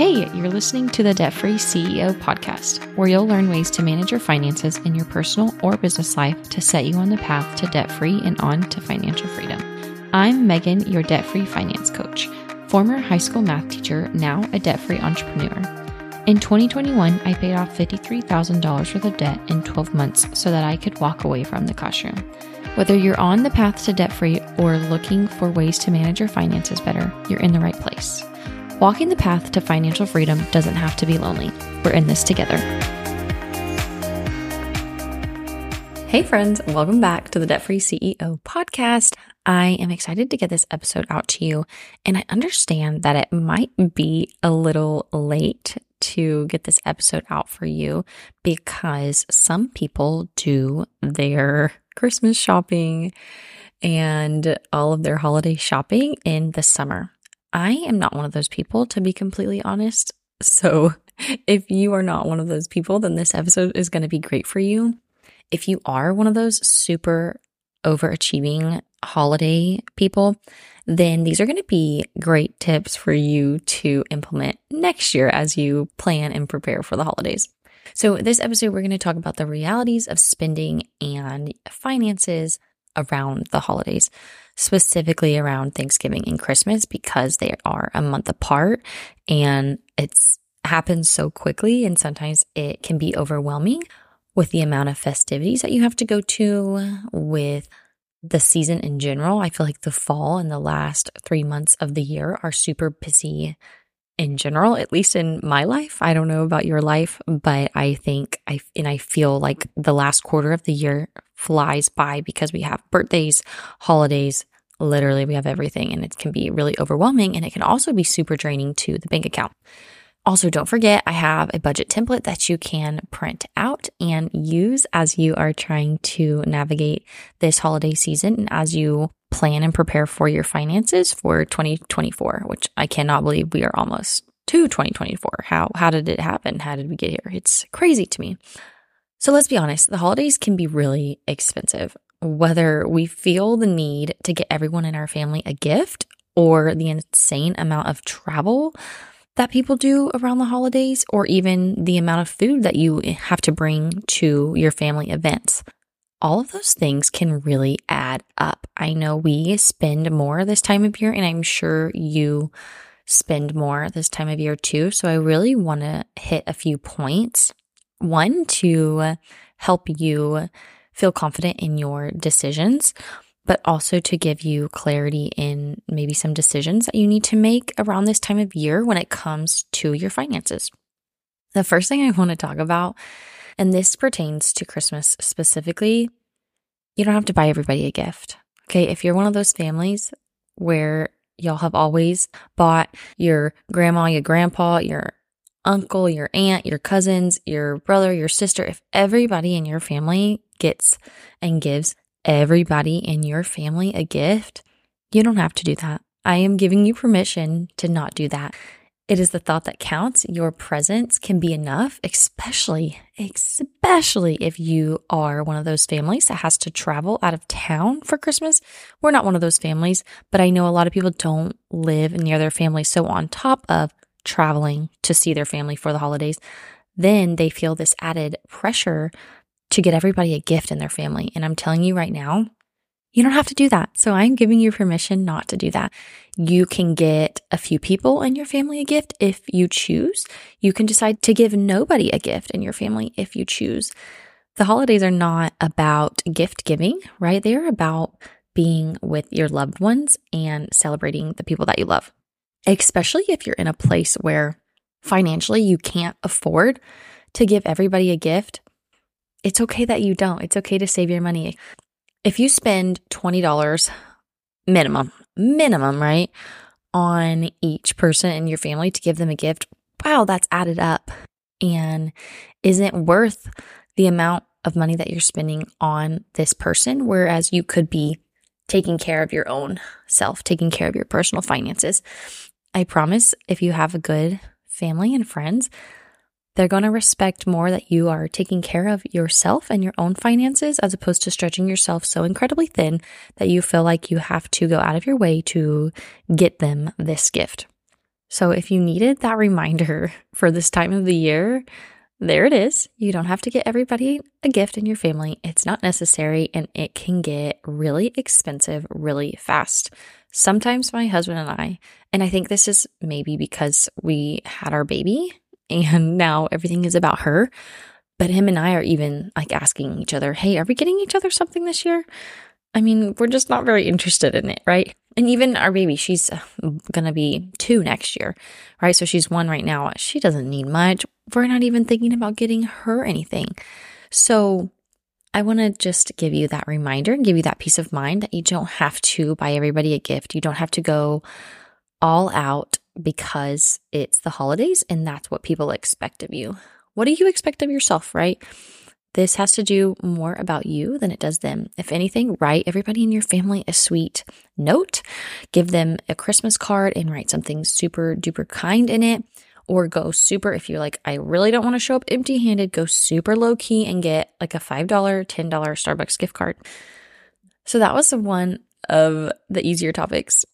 Hey, you're listening to the Debt Free CEO podcast, where you'll learn ways to manage your finances in your personal or business life to set you on the path to debt free and on to financial freedom. I'm Megan, your debt free finance coach, former high school math teacher, now a debt free entrepreneur. In 2021, I paid off $53,000 worth of debt in 12 months so that I could walk away from the classroom. Whether you're on the path to debt free or looking for ways to manage your finances better, you're in the right place. Walking the path to financial freedom doesn't have to be lonely. We're in this together. Hey, friends, welcome back to the Debt Free CEO podcast. I am excited to get this episode out to you, and I understand that it might be a little late to get this episode out for you because some people do their Christmas shopping and all of their holiday shopping in the summer. I am not one of those people, to be completely honest. So if you are not one of those people, then this episode is going to be great for you. If you are one of those super overachieving holiday people, then these are going to be great tips for you to implement next year as you plan and prepare for the holidays. So, this episode, we're going to talk about the realities of spending and finances around the holidays specifically around Thanksgiving and Christmas because they are a month apart and it's happens so quickly and sometimes it can be overwhelming with the amount of festivities that you have to go to with the season in general. I feel like the fall and the last 3 months of the year are super busy in general, at least in my life. I don't know about your life, but I think I and I feel like the last quarter of the year flies by because we have birthdays, holidays, literally we have everything and it can be really overwhelming and it can also be super draining to the bank account. Also, don't forget, I have a budget template that you can print out and use as you are trying to navigate this holiday season and as you plan and prepare for your finances for 2024, which I cannot believe we are almost to 2024. How, how did it happen? How did we get here? It's crazy to me. So let's be honest, the holidays can be really expensive. Whether we feel the need to get everyone in our family a gift or the insane amount of travel that people do around the holidays, or even the amount of food that you have to bring to your family events. All of those things can really add up. I know we spend more this time of year, and I'm sure you spend more this time of year too. So I really want to hit a few points one, to help you feel confident in your decisions, but also to give you clarity in maybe some decisions that you need to make around this time of year when it comes to your finances. The first thing I want to talk about, and this pertains to Christmas specifically, you don't have to buy everybody a gift. Okay. If you're one of those families where y'all have always bought your grandma, your grandpa, your uncle, your aunt, your cousins, your brother, your sister, if everybody in your family gets and gives everybody in your family a gift, you don't have to do that. I am giving you permission to not do that. It is the thought that counts. Your presence can be enough, especially, especially if you are one of those families that has to travel out of town for Christmas. We're not one of those families, but I know a lot of people don't live near their family. So on top of traveling to see their family for the holidays, then they feel this added pressure to get everybody a gift in their family. And I'm telling you right now, you don't have to do that. So I'm giving you permission not to do that. You can get a few people in your family a gift if you choose. You can decide to give nobody a gift in your family if you choose. The holidays are not about gift giving, right? They're about being with your loved ones and celebrating the people that you love especially if you're in a place where financially you can't afford to give everybody a gift. It's okay that you don't. It's okay to save your money. If you spend $20 minimum, minimum, right, on each person in your family to give them a gift, wow, that's added up and isn't worth the amount of money that you're spending on this person. Whereas you could be taking care of your own self, taking care of your personal finances. I promise if you have a good family and friends, they're going to respect more that you are taking care of yourself and your own finances as opposed to stretching yourself so incredibly thin that you feel like you have to go out of your way to get them this gift. So if you needed that reminder for this time of the year, there it is. You don't have to get everybody a gift in your family. It's not necessary and it can get really expensive really fast. Sometimes my husband and I, and I think this is maybe because we had our baby and now everything is about her, but him and I are even like asking each other, hey, are we getting each other something this year? I mean, we're just not very interested in it, right? And even our baby, she's uh, going to be two next year, right? So she's one right now. She doesn't need much. We're not even thinking about getting her anything. So I want to just give you that reminder and give you that peace of mind that you don't have to buy everybody a gift. You don't have to go all out because it's the holidays and that's what people expect of you. What do you expect of yourself, right? This has to do more about you than it does them. If anything, write everybody in your family a sweet note, give them a Christmas card and write something super duper kind in it. Or go super, if you're like, I really don't want to show up empty handed, go super low key and get like a $5, $10 Starbucks gift card. So that was one of the easier topics.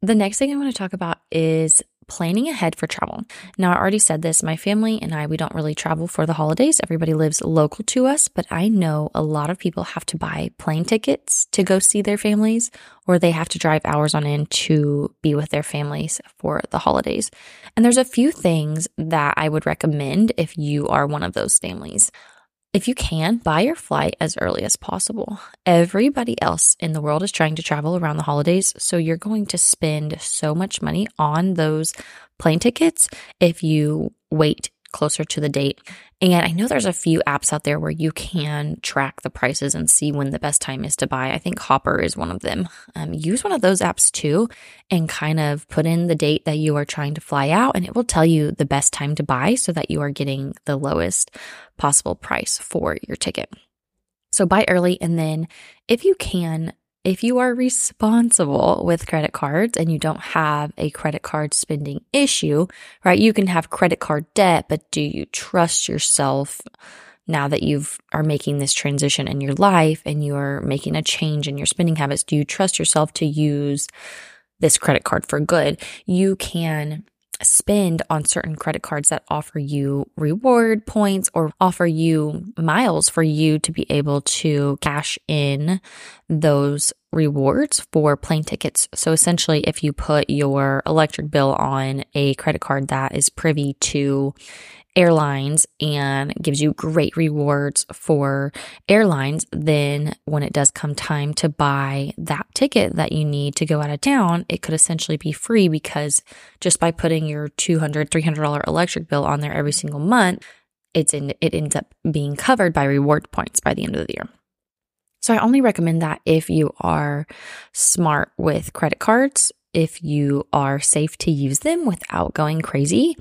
The next thing I want to talk about is planning ahead for travel. Now, I already said this. My family and I, we don't really travel for the holidays. Everybody lives local to us, but I know a lot of people have to buy plane tickets to go see their families, or they have to drive hours on end to be with their families for the holidays. And there's a few things that I would recommend if you are one of those families. If you can, buy your flight as early as possible. Everybody else in the world is trying to travel around the holidays, so you're going to spend so much money on those plane tickets if you wait closer to the date. And I know there's a few apps out there where you can track the prices and see when the best time is to buy. I think Hopper is one of them. Um, use one of those apps too and kind of put in the date that you are trying to fly out, and it will tell you the best time to buy so that you are getting the lowest possible price for your ticket. So buy early, and then if you can, if you are responsible with credit cards and you don't have a credit card spending issue, right? You can have credit card debt, but do you trust yourself now that you've are making this transition in your life and you're making a change in your spending habits? Do you trust yourself to use this credit card for good? You can spend on certain credit cards that offer you reward points or offer you miles for you to be able to cash in those rewards for plane tickets. So essentially, if you put your electric bill on a credit card that is privy to airlines and gives you great rewards for airlines, then when it does come time to buy that ticket that you need to go out of town, it could essentially be free because just by putting your $200, $300 electric bill on there every single month, it's in, it ends up being covered by reward points by the end of the year. So I only recommend that if you are smart with credit cards, if you are safe to use them without going crazy.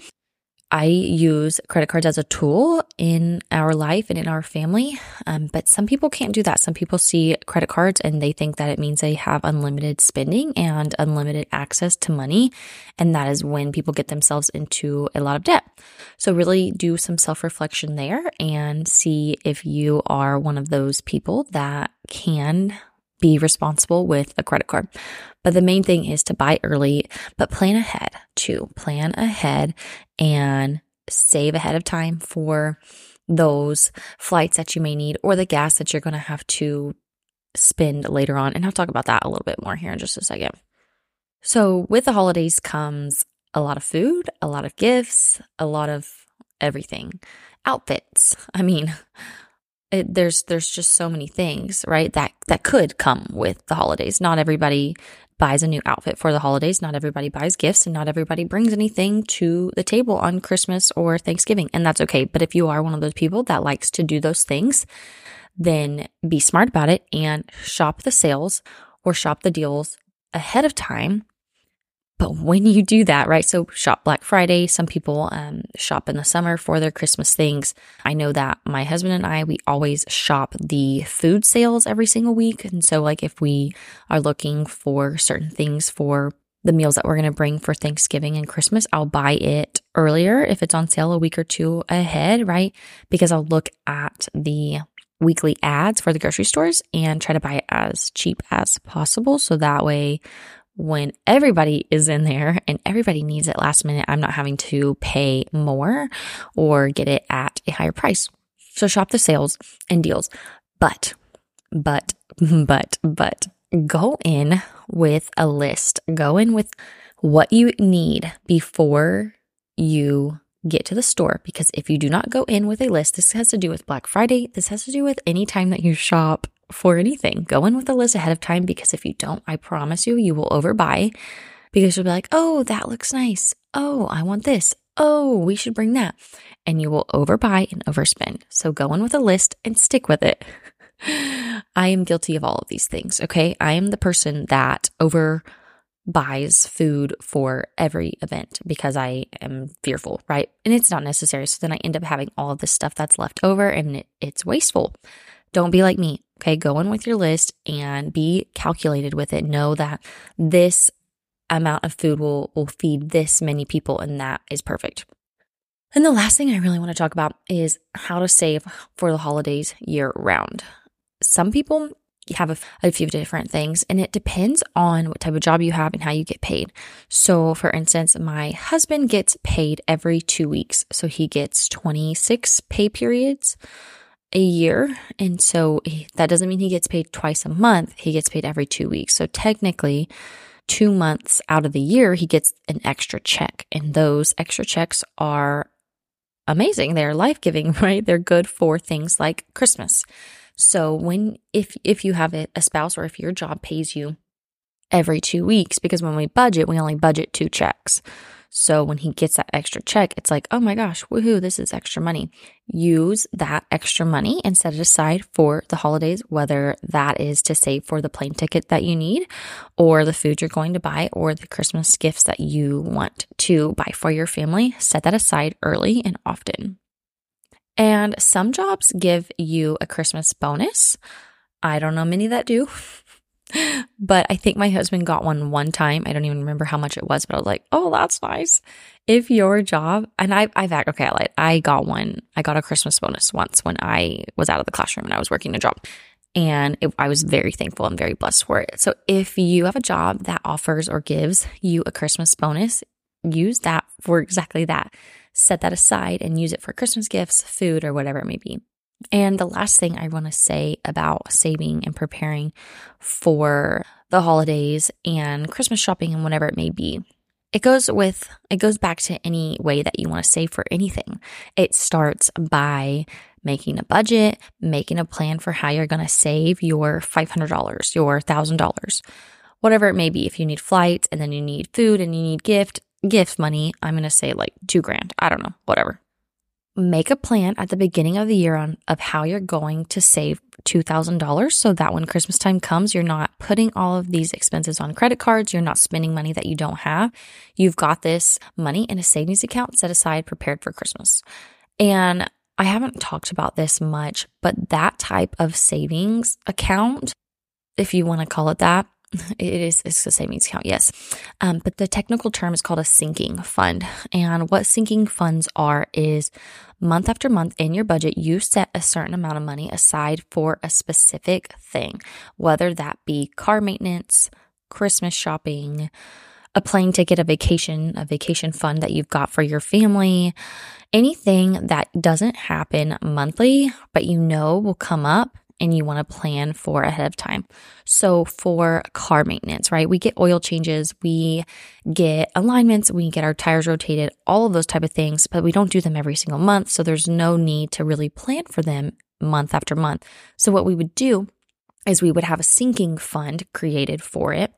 I use credit cards as a tool in our life and in our family, um, but some people can't do that. Some people see credit cards and they think that it means they have unlimited spending and unlimited access to money. And that is when people get themselves into a lot of debt. So, really do some self reflection there and see if you are one of those people that can be responsible with a credit card. But the main thing is to buy early, but plan ahead too. Plan ahead and save ahead of time for those flights that you may need or the gas that you're going to have to spend later on. And I'll talk about that a little bit more here in just a second. So, with the holidays comes a lot of food, a lot of gifts, a lot of everything. Outfits. I mean, it, there's there's just so many things, right? That that could come with the holidays. Not everybody buys a new outfit for the holidays. Not everybody buys gifts and not everybody brings anything to the table on Christmas or Thanksgiving. And that's okay. But if you are one of those people that likes to do those things, then be smart about it and shop the sales or shop the deals ahead of time but when you do that, right? So shop Black Friday. Some people um, shop in the summer for their Christmas things. I know that my husband and I, we always shop the food sales every single week. And so, like, if we are looking for certain things for the meals that we're going to bring for Thanksgiving and Christmas, I'll buy it earlier if it's on sale a week or two ahead, right? Because I'll look at the weekly ads for the grocery stores and try to buy it as cheap as possible. So that way when everybody is in there and everybody needs it last minute, I'm not having to pay more or get it at a higher price. So shop the sales and deals. But, but, but, but go in with a list. Go in with what you need before you get to the store because if you do not go in with a list, this has to do with Black Friday. This has to do with any time that you shop for anything. Go in with a list ahead of time because if you don't, I promise you, you will overbuy because you'll be like, oh, that looks nice. Oh, I want this. Oh, we should bring that. And you will overbuy and overspend. So go in with a list and stick with it. I am guilty of all of these things. Okay. I am the person that over buys food for every event because I am fearful, right? And it's not necessary. So then I end up having all of this stuff that's left over and it, it's wasteful. Don't be like me. Okay. Go in with your list and be calculated with it. Know that this amount of food will, will feed this many people and that is perfect. And the last thing I really want to talk about is how to save for the holidays year round. Some people have a, a, few different things and it depends on what type of job you have and how you get paid. So, for instance, my husband gets paid every two weeks. So, he gets 26 pay periods a year. And so, that doesn't mean he gets paid twice a month, he gets paid every two weeks. So, technically, two months out of the year, he gets an extra check. And those extra checks are amazing. They're life giving, right? They're good for things like Christmas. So when if if you have a, a spouse or if your job pays you every 2 weeks because when we budget, we only budget two checks. So when he gets that extra check, it's like, oh my gosh, woohoo, this is extra money. Use that extra money and set it aside for the holidays, whether that is to save for the plane ticket that you need, or the food you're going to buy, or the Christmas gifts that you want to buy for your family. Set that aside early and often. And some jobs give you a Christmas bonus. I don't know many that do. but I think my husband got one one time. I don't even remember how much it was, but I was like, "Oh, that's nice." If your job and I, I've okay, I. I got one. I got a Christmas bonus once when I was out of the classroom and I was working a job, and it, I was very thankful and very blessed for it. So if you have a job that offers or gives you a Christmas bonus, use that for exactly that set that aside and use it for Christmas gifts, food, or whatever it may be. And the last thing I want to say about saving and preparing for the holidays and Christmas shopping and whatever it may be. It goes with, it goes back to any way that you want to save for anything. It starts by making a budget, making a plan for how you're going to save your $500, your $1,000, whatever it may be. If you need flights and then you need food and you need gift, gift money, I'm going to say like two grand. I don't know, whatever. Make a plan at the beginning of the year on of how you're going to save $2,000 so that when Christmas time comes, you're not putting all of these expenses on credit cards. You're not spending money that you don't have. You've got this money in a savings account set aside, prepared for Christmas. And I haven't talked about this much, but that type of savings account, if you want to call it that, it is it's a savings account, yes. Um, but the technical term is called a sinking fund. And what sinking funds are is month after month in your budget, you set a certain amount of money aside for a specific thing, whether that be car maintenance, Christmas shopping, a plane ticket, a vacation, a vacation fund that you've got for your family, anything that doesn't happen monthly, but you know will come up and you want to plan for ahead of time. So for car maintenance, right? We get oil changes, we get alignments, we get our tires rotated, all of those type of things, but we don't do them every single month. So there's no need to really plan for them month after month. So what we would do is we would have a sinking fund created for it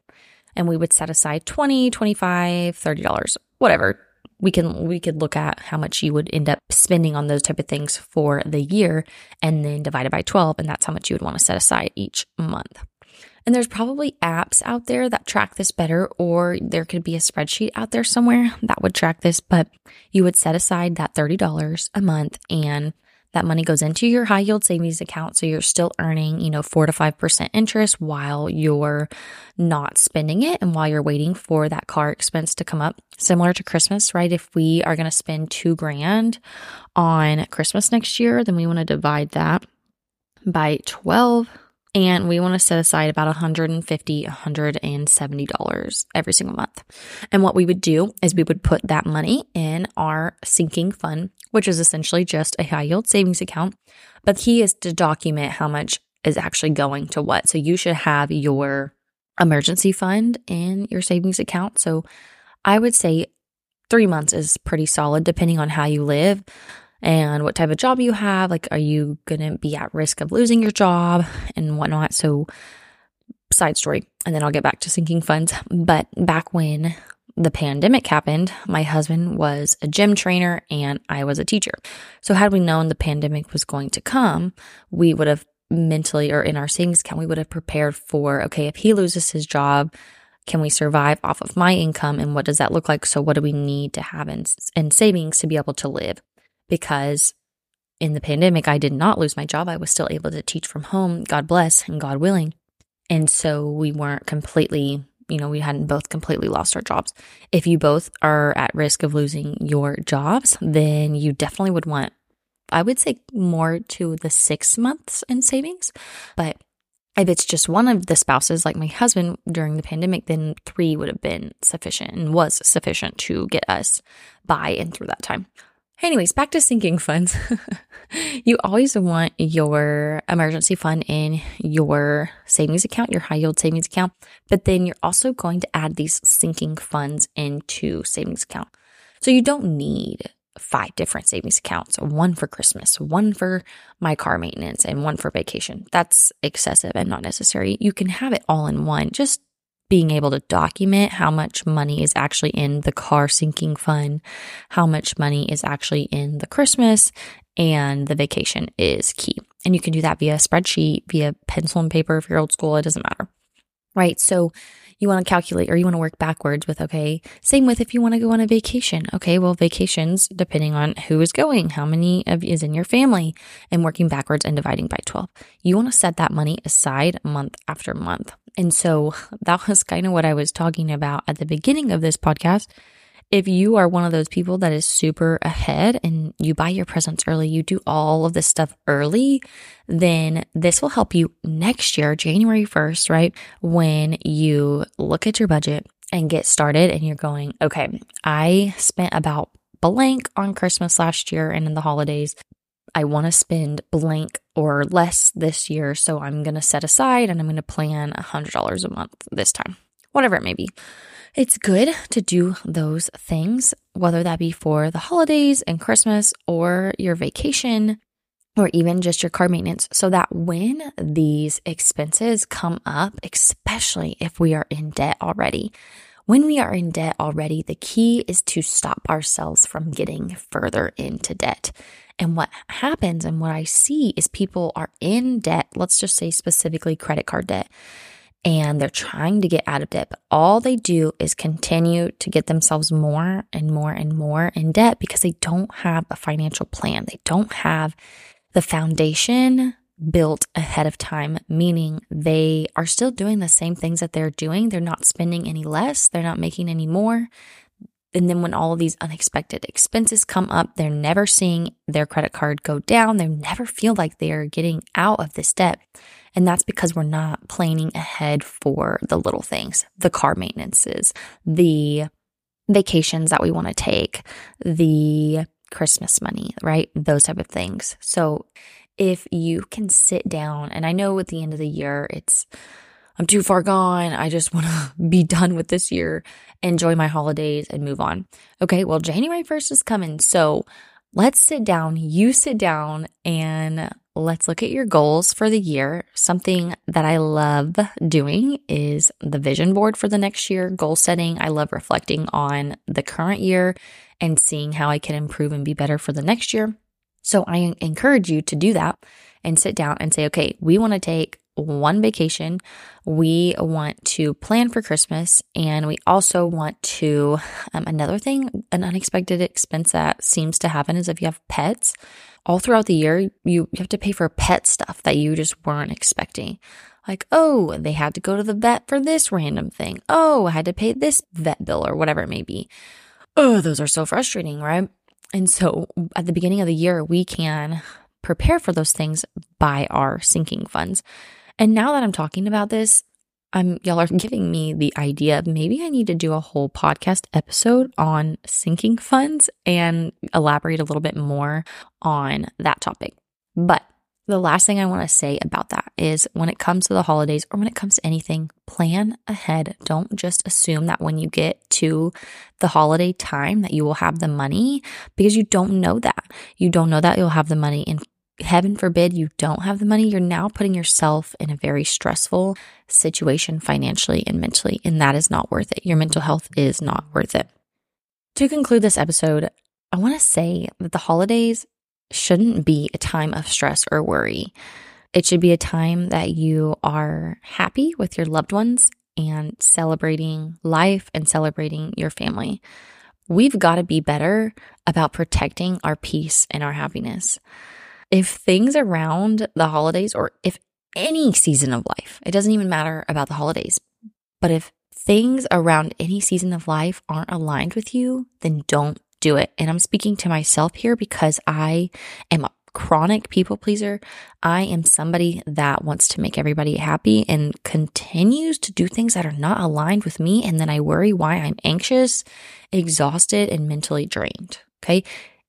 and we would set aside 20, 25, 30 dollars, whatever, we can we could look at how much you would end up spending on those type of things for the year and then divide it by 12 and that's how much you would want to set aside each month. And there's probably apps out there that track this better or there could be a spreadsheet out there somewhere that would track this, but you would set aside that $30 a month and that money goes into your high yield savings account. So you're still earning, you know, four to 5% interest while you're not spending it and while you're waiting for that car expense to come up. Similar to Christmas, right? If we are going to spend two grand on Christmas next year, then we want to divide that by 12 And we want to set aside about $150, $170 every single month. And what we would do is we would put that money in our sinking fund, which is essentially just a high yield savings account. But the key is to document how much is actually going to what. So you should have your emergency fund in your savings account. So I would say three months is pretty solid depending on how you live and what type of job you have. Like, are you going to be at risk of losing your job and whatnot? So, side story. And then I'll get back to sinking funds. But back when the pandemic happened, my husband was a gym trainer and I was a teacher. So, had we known the pandemic was going to come, we would have mentally or in our savings account, we would have prepared for okay, if he loses his job, can we survive off of my income and what does that look like? So, what do we need to have in, in savings to be able to live? Because in the pandemic, I did not lose my job. I was still able to teach from home, God bless and God willing. And so we weren't completely, you know, we hadn't both completely lost our jobs. If you both are at risk of losing your jobs, then you definitely would want I would say more to the six months in savings. But if it's just one of the spouses, like my husband during the pandemic, then three would have been sufficient and was sufficient to get us by and through that time. Anyways, back to sinking funds. you always want your emergency fund in your savings account, your high yield savings account, but then you're also going to add these sinking funds into savings account. So you don't need five different savings accounts one for Christmas, one for my car maintenance, and one for vacation. That's excessive and not necessary. You can have it all in one. Just being able to document how much money is actually in the car sinking fund, how much money is actually in the Christmas and the vacation is key. And you can do that via spreadsheet, via pencil and paper if you're old school, it doesn't matter. Right. So you want to calculate or you want to work backwards with, okay, same with if you want to go on a vacation. Okay, well, vacations, depending on who is going, how many of is in your family, and working backwards and dividing by 12. You want to set that money aside month after month. And so that was kind of what I was talking about at the beginning of this podcast if you are one of those people that is super ahead and you buy your presents early, you do all of this stuff early, then this will help you next year, January 1st, right? When you look at your budget and get started and you're going, okay, I spent about blank on Christmas last year and in the holidays. I want to spend blank or less this year. So I'm going to set aside and I'm going to plan $100 a month this time, whatever it may be. It's good to do those things, whether that be for the holidays and Christmas or your vacation or even just your car maintenance, so that when these expenses come up, especially if we are in debt already, when we are in debt already, the key is to stop ourselves from getting further into debt. And what happens and what I see is people are in debt, let's just say specifically credit card debt and they're trying to get out of debt, but all they do is continue to get themselves more and more and more in debt because they don't have a financial plan. They don't have the foundation built ahead of time, meaning they are still doing the same things that they're doing. They're not spending any less, they're not making any more. And then when all of these unexpected expenses come up, they're never seeing their credit card go down. They never feel like they're getting out of this debt. And that's because we're not planning ahead for the little things, the car maintenances, the vacations that we want to take, the Christmas money, right? Those type of things. So if you can sit down, and I know at the end of the year, it's, I'm too far gone. I just want to be done with this year, enjoy my holidays and move on. Okay. Well, January 1st is coming. So let's sit down. You sit down and let's look at your goals for the year. Something that I love doing is the vision board for the next year, goal setting. I love reflecting on the current year and seeing how I can improve and be better for the next year. So I encourage you to do that and sit down and say, okay, we want to take one vacation. We want to plan for Christmas and we also want to, um, another thing, an unexpected expense that seems to happen is if you have pets all throughout the year, you, you have to pay for pet stuff that you just weren't expecting. Like, oh, they had to go to the vet for this random thing. Oh, I had to pay this vet bill or whatever it may be. Oh, those are so frustrating, right? And so at the beginning of the year, we can prepare for those things by our sinking funds. And now that I'm talking about this, I'm y'all are giving me the idea of maybe I need to do a whole podcast episode on sinking funds and elaborate a little bit more on that topic. But the last thing I want to say about that is when it comes to the holidays or when it comes to anything, plan ahead. Don't just assume that when you get to the holiday time that you will have the money because you don't know that. You don't know that you'll have the money and heaven forbid you don't have the money, you're now putting yourself in a very stressful situation financially and mentally, and that is not worth it. Your mental health is not worth it. To conclude this episode, I want to say that the holidays shouldn't be a time of stress or worry. It should be a time that you are happy with your loved ones and celebrating life and celebrating your family. We've got to be better about protecting our peace and our happiness. If things around the holidays or if any season of life, it doesn't even matter about the holidays, but if things around any season of life aren't aligned with you, then don't do it. And I'm speaking to myself here because I am a chronic people pleaser. I am somebody that wants to make everybody happy and continues to do things that are not aligned with me. And then I worry why I'm anxious, exhausted, and mentally drained. Okay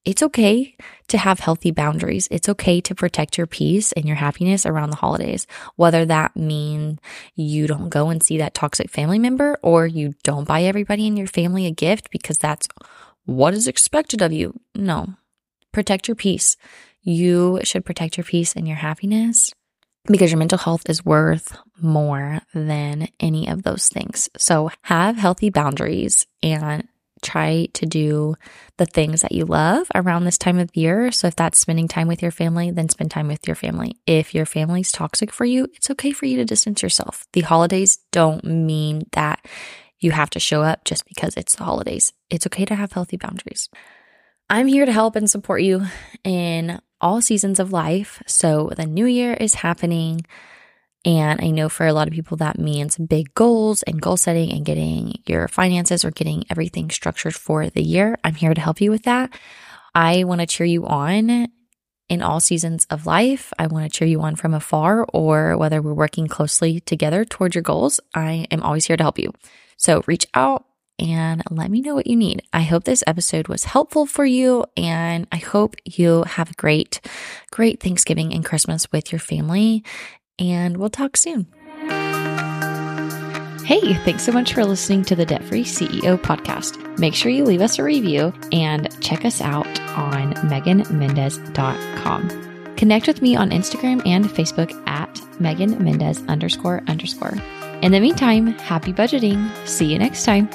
it's okay to have healthy boundaries. It's okay to protect your peace and your happiness around the holidays, whether that mean you don't go and see that toxic family member or you don't buy everybody in your family a gift because that's what is expected of you. No, protect your peace. You should protect your peace and your happiness because your mental health is worth more than any of those things. So have healthy boundaries and try to do the things that you love around this time of year. So if that's spending time with your family, then spend time with your family. If your family's toxic for you, it's okay for you to distance yourself. The holidays don't mean that you have to show up just because it's the holidays. It's okay to have healthy boundaries. I'm here to help and support you in all seasons of life. So the new year is happening. And I know for a lot of people that means big goals and goal setting and getting your finances or getting everything structured for the year. I'm here to help you with that. I want to cheer you on in all seasons of life. I want to cheer you on from afar or whether we're working closely together towards your goals. I am always here to help you. So reach out and let me know what you need. I hope this episode was helpful for you and I hope you have a great, great Thanksgiving and Christmas with your family and we'll talk soon. Hey, thanks so much for listening to the Debt Free CEO podcast. Make sure you leave us a review and check us out on meganmendez.com. Connect with me on Instagram and Facebook at Megan Mendez underscore underscore. In the meantime, happy budgeting. See you next time.